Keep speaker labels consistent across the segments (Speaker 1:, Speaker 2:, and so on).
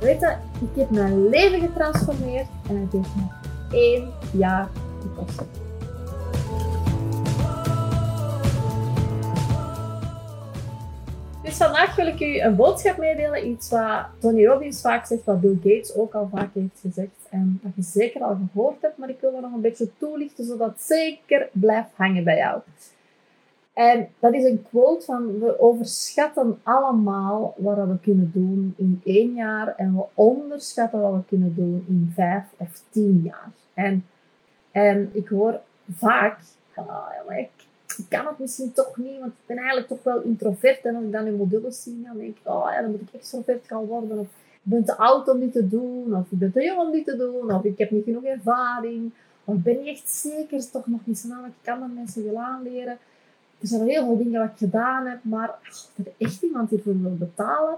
Speaker 1: Weet ik heb mijn leven getransformeerd en het heeft me één jaar gekost. Dus vandaag wil ik u een boodschap meedelen. Iets wat Tony Robbins vaak zegt, wat Bill Gates ook al vaak heeft gezegd. En wat je zeker al gehoord hebt, maar ik wil er nog een beetje toelichten, zodat het zeker blijft hangen bij jou. En dat is een quote van, we overschatten allemaal wat we kunnen doen in één jaar en we onderschatten wat we kunnen doen in vijf of tien jaar. En, en ik hoor vaak, ah, ik, kan het misschien toch niet, want ik ben eigenlijk toch wel introvert. En als ik dan in modules zie, dan denk ik, oh ja, dan moet ik extrovert gaan worden. Of ik ben te oud om dit te doen, of ik ben te jong om dit te doen, of ik heb niet genoeg ervaring. Of ben niet echt zeker, toch nog niet snel, ik kan dat mensen wil aanleren er zijn heel veel dingen wat ik gedaan heb, maar ach, er echt iemand hiervoor wil betalen.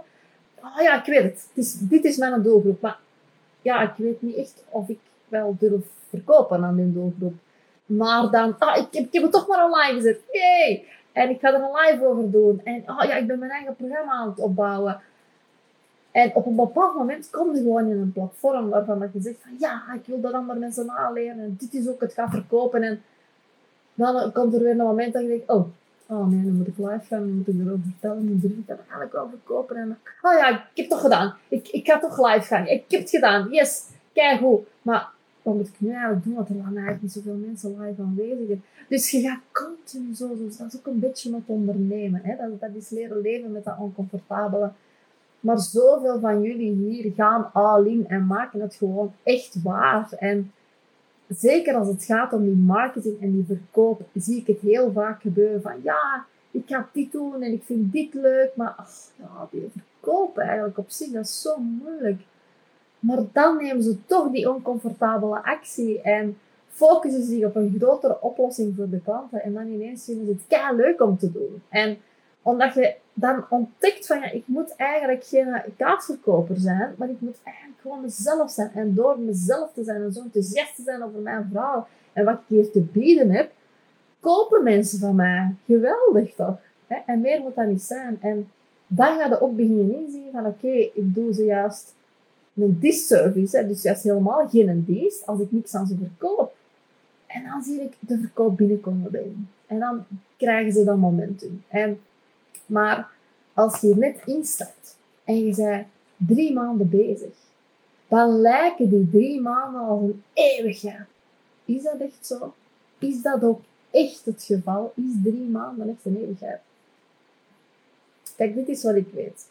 Speaker 1: Oh ja, ik weet het. is, dit is mijn doelgroep. Maar ja, ik weet niet echt of ik wel durf verkopen aan die doelgroep. Maar dan, ah, ik, heb, ik heb het toch maar online gezet. Yay! En ik ga er een live over doen. En oh ja, ik ben mijn eigen programma aan het opbouwen. En op een bepaald moment kom je gewoon in een platform waarvan je zegt van ja, ik wil dat andere mensen aanleren en dit is ook het gaan verkopen. En dan komt er weer een moment dat je denkt, oh, oh nee, dan moet ik live gaan, dan moet ik erover vertellen, dan durf ik dat eigenlijk wel verkopen. En, oh ja, ik heb toch gedaan. Ik, ik ga toch live gaan. Ik heb het gedaan. Yes, kijk hoe. Maar wat moet ik nu eigenlijk doen? Want er waren eigenlijk niet zoveel mensen live aanwezig. Dus je gaat continu zo, dus dat is ook een beetje met ondernemen. Hè? Dat, dat is leren leven met dat oncomfortabele. Maar zoveel van jullie hier gaan all in en maken het gewoon echt waar. En zeker als het gaat om die marketing en die verkoop, zie ik het heel vaak gebeuren van ja, ik ga dit doen en ik vind dit leuk, maar ach, ja, die verkopen eigenlijk op zich, dat is zo moeilijk. Maar dan nemen ze toch die oncomfortabele actie en focussen ze zich op een grotere oplossing voor de klanten en dan ineens vinden ze het kei leuk om te doen. En omdat je dan ontdekt van ja, ik moet eigenlijk geen kaasverkoper zijn, maar ik moet eigenlijk gewoon mezelf zijn. En door mezelf te zijn en zo enthousiast te zijn over mijn verhaal en wat ik hier te bieden heb, kopen mensen van mij. Geweldig toch? En meer moet dat niet zijn. En dan ga je ook beginnen inzien van oké, ik doe ze juist een disservice, dus juist helemaal geen dienst als ik niks aan ze verkoop. En dan zie ik de verkoop binnenkomen bij En dan krijgen ze dat momentum. En maar als je net instapt en je bent drie maanden bezig, dan lijken die drie maanden als een eeuwigheid. Is dat echt zo? Is dat ook echt het geval? Is drie maanden echt een eeuwigheid? Kijk, dit is wat ik weet.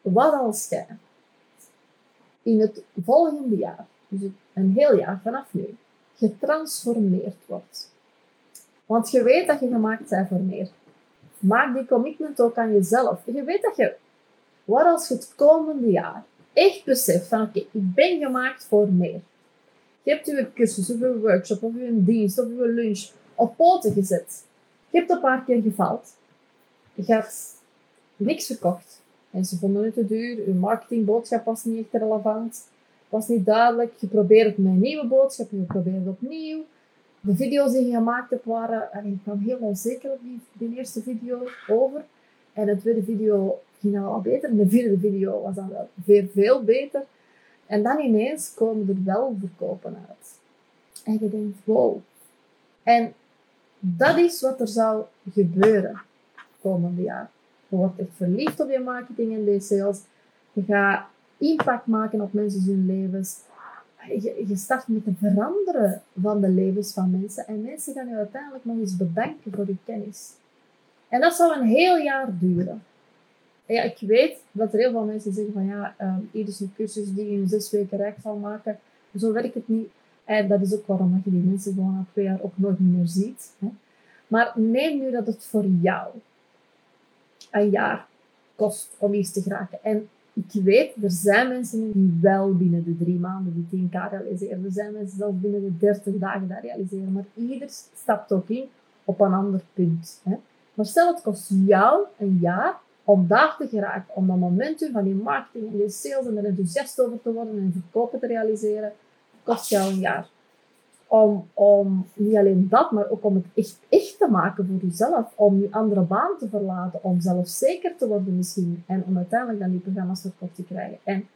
Speaker 1: Wat als jij in het volgende jaar, dus een heel jaar vanaf nu, getransformeerd wordt? Want je weet dat je gemaakt bent voor meer. Maak die commitment ook aan jezelf. Je weet dat je, wat als je het komende jaar echt beseft van oké, ik ben gemaakt voor meer. Je hebt je cursus of je workshop of je dienst of je lunch op poten gezet. Je hebt een paar keer gefaald. Je hebt niks verkocht. Mensen vonden het te duur. Je marketingboodschap was niet echt relevant. Was niet duidelijk. Je probeert het met een nieuwe boodschap. Je probeert het opnieuw de video's die je gemaakt hebt waren, en ik kwam heel onzeker op die, die eerste video over. En de tweede video ging al beter. de vierde video was dan wel veel, veel beter. En dan ineens komen er wel verkopen uit. En je denkt, wow. En dat is wat er zou gebeuren komende jaar. Je wordt echt verliefd op je marketing en je sales. Je gaat impact maken op mensen hun levens je, start met het veranderen van de levens van mensen. En mensen gaan je uiteindelijk nog eens bedanken voor je kennis. En dat zal een heel jaar duren. Ja, ik weet dat er heel veel mensen zeggen van ja, um, is een cursus die je in zes weken rijk zal maken. Zo werkt het niet. En dat is ook waarom je die mensen gewoon na twee jaar ook nooit meer ziet. Hè. Maar neem nu dat het voor jou een jaar kost om iets te geraken. En ik weet, er zijn mensen die wel binnen de drie maanden die 10k realiseren. Er zijn mensen zelfs binnen de 30 dagen dat realiseren. Maar ieder stapt ook in op een ander punt. Hè. Maar stel het kost jou een jaar om daar te geraken, om dat momentum van die marketing en die sales en er enthousiast over te worden en verkopen te realiseren, kost jou een jaar. Om, om niet alleen dat, maar ook om het echt, echt te maken voor jezelf. Om je andere baan te verlaten, om zelfzeker te worden misschien. En om uiteindelijk dan die programma's verkocht te krijgen. En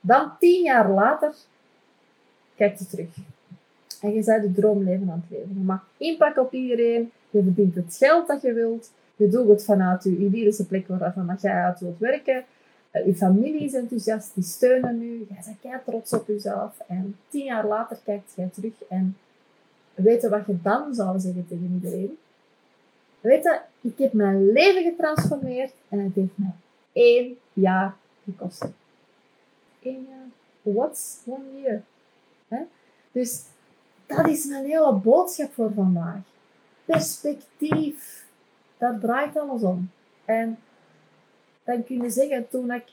Speaker 1: dan tien jaar later, kijk je terug. En je bent de droomleven aan het leven. Je maakt impact op iedereen. Je verdient het geld dat je wilt. Je doet het vanuit je idyllische plek waarvan jij uit wilt werken. Uh, je familie is enthousiast, die steunen je. Jij bent kei trots op jezelf. En tien jaar later kijkt jij terug en weet je wat je dan zou zeggen tegen iedereen? Weet je, ik heb mijn leven getransformeerd en het heeft mij één jaar gekost. Eén jaar. What's one year? Dus dat is mijn hele boodschap voor vandaag. Perspectief. Daar draait alles om. En dan kun je zeggen, toen ik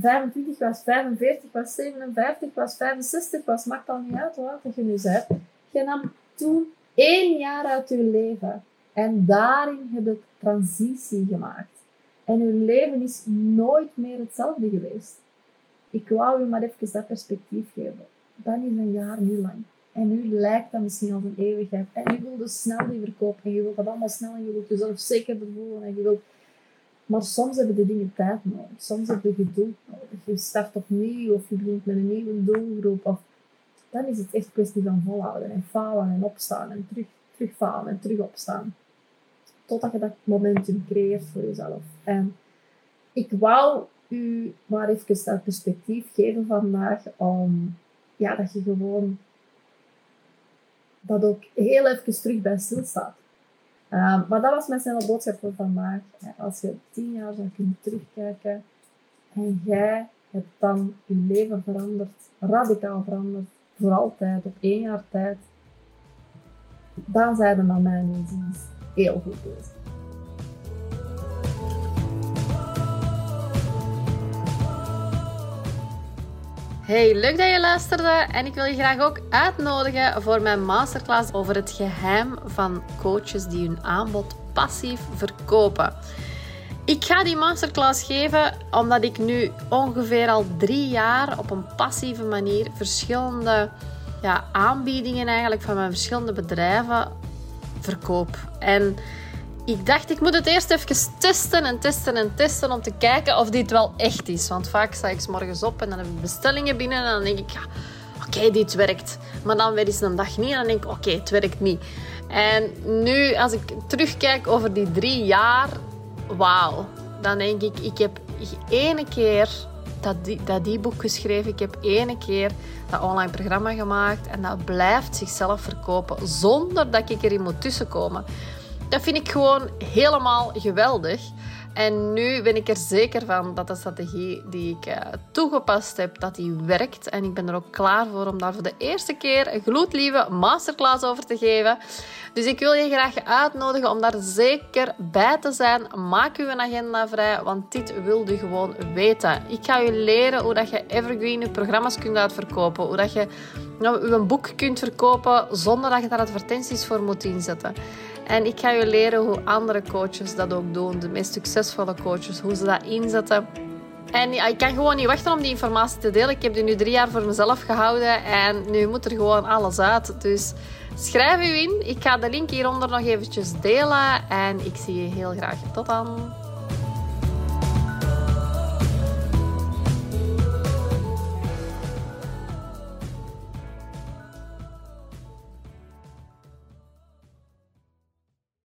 Speaker 1: 25 was, 45 was, 57 was, 65 was, maakt al niet uit hoe oud je nu bent. Je nam toen één jaar uit je leven. En daarin heb je transitie gemaakt. En je leven is nooit meer hetzelfde geweest. Ik wou u maar even dat perspectief geven. Dan is een jaar niet lang. En nu lijkt dat misschien als een eeuwigheid. En je wilt dus snel die verkoop. En je wilt dat allemaal snel. En je wilt jezelf zeker voelen. En je wilt... Maar soms hebben de dingen tijd nodig. Soms heb je geduld nodig. Je start opnieuw. Of je begint met een nieuwe doelgroep. Of... Dan is het echt kwestie van volhouden. En falen en opstaan. En terug, terugfalen en terug opstaan. Totdat je dat momentum creëert voor jezelf. En ik wou u maar even dat perspectief geven vandaag. Om ja, dat je gewoon dat ook heel even terug bij stilstaat. Uh, maar dat was mijn boodschap voor vandaag. Als je tien jaar zou kunnen terugkijken en jij hebt dan je leven veranderd, radicaal veranderd, voor altijd, op één jaar tijd, dan zijn we naar mijn inziens heel goed bezig.
Speaker 2: Hey, leuk dat je luisterde en ik wil je graag ook uitnodigen voor mijn masterclass over het geheim van coaches die hun aanbod passief verkopen. Ik ga die masterclass geven omdat ik nu ongeveer al drie jaar op een passieve manier verschillende ja, aanbiedingen eigenlijk van mijn verschillende bedrijven verkoop. En ik dacht, ik moet het eerst even testen en testen en testen om te kijken of dit wel echt is. Want vaak sta ik s morgens op en dan heb ik bestellingen binnen en dan denk ik, ja, oké, dit werkt. Maar dan weer eens een dag niet en dan denk ik, oké, het werkt niet. En nu, als ik terugkijk over die drie jaar, wauw. Dan denk ik, ik heb ene keer dat, die, dat die boek geschreven. Ik heb ene keer dat online programma gemaakt. En dat blijft zichzelf verkopen zonder dat ik erin moet tussenkomen. Dat vind ik gewoon helemaal geweldig. En nu ben ik er zeker van dat de strategie die ik uh, toegepast heb, dat die werkt. En ik ben er ook klaar voor om daar voor de eerste keer een gloedlieve masterclass over te geven. Dus ik wil je graag uitnodigen om daar zeker bij te zijn. Maak uw agenda vrij, want dit wil je gewoon weten. Ik ga je leren hoe dat je evergreen programma's kunt uitverkopen. Hoe dat je nou, je boek kunt verkopen zonder dat je daar advertenties voor moet inzetten. En ik ga je leren hoe andere coaches dat ook doen. De meest succesvolle coaches, hoe ze dat inzetten. En ik kan gewoon niet wachten om die informatie te delen. Ik heb die nu drie jaar voor mezelf gehouden en nu moet er gewoon alles uit. Dus schrijf u in. Ik ga de link hieronder nog eventjes delen en ik zie je heel graag. Tot dan.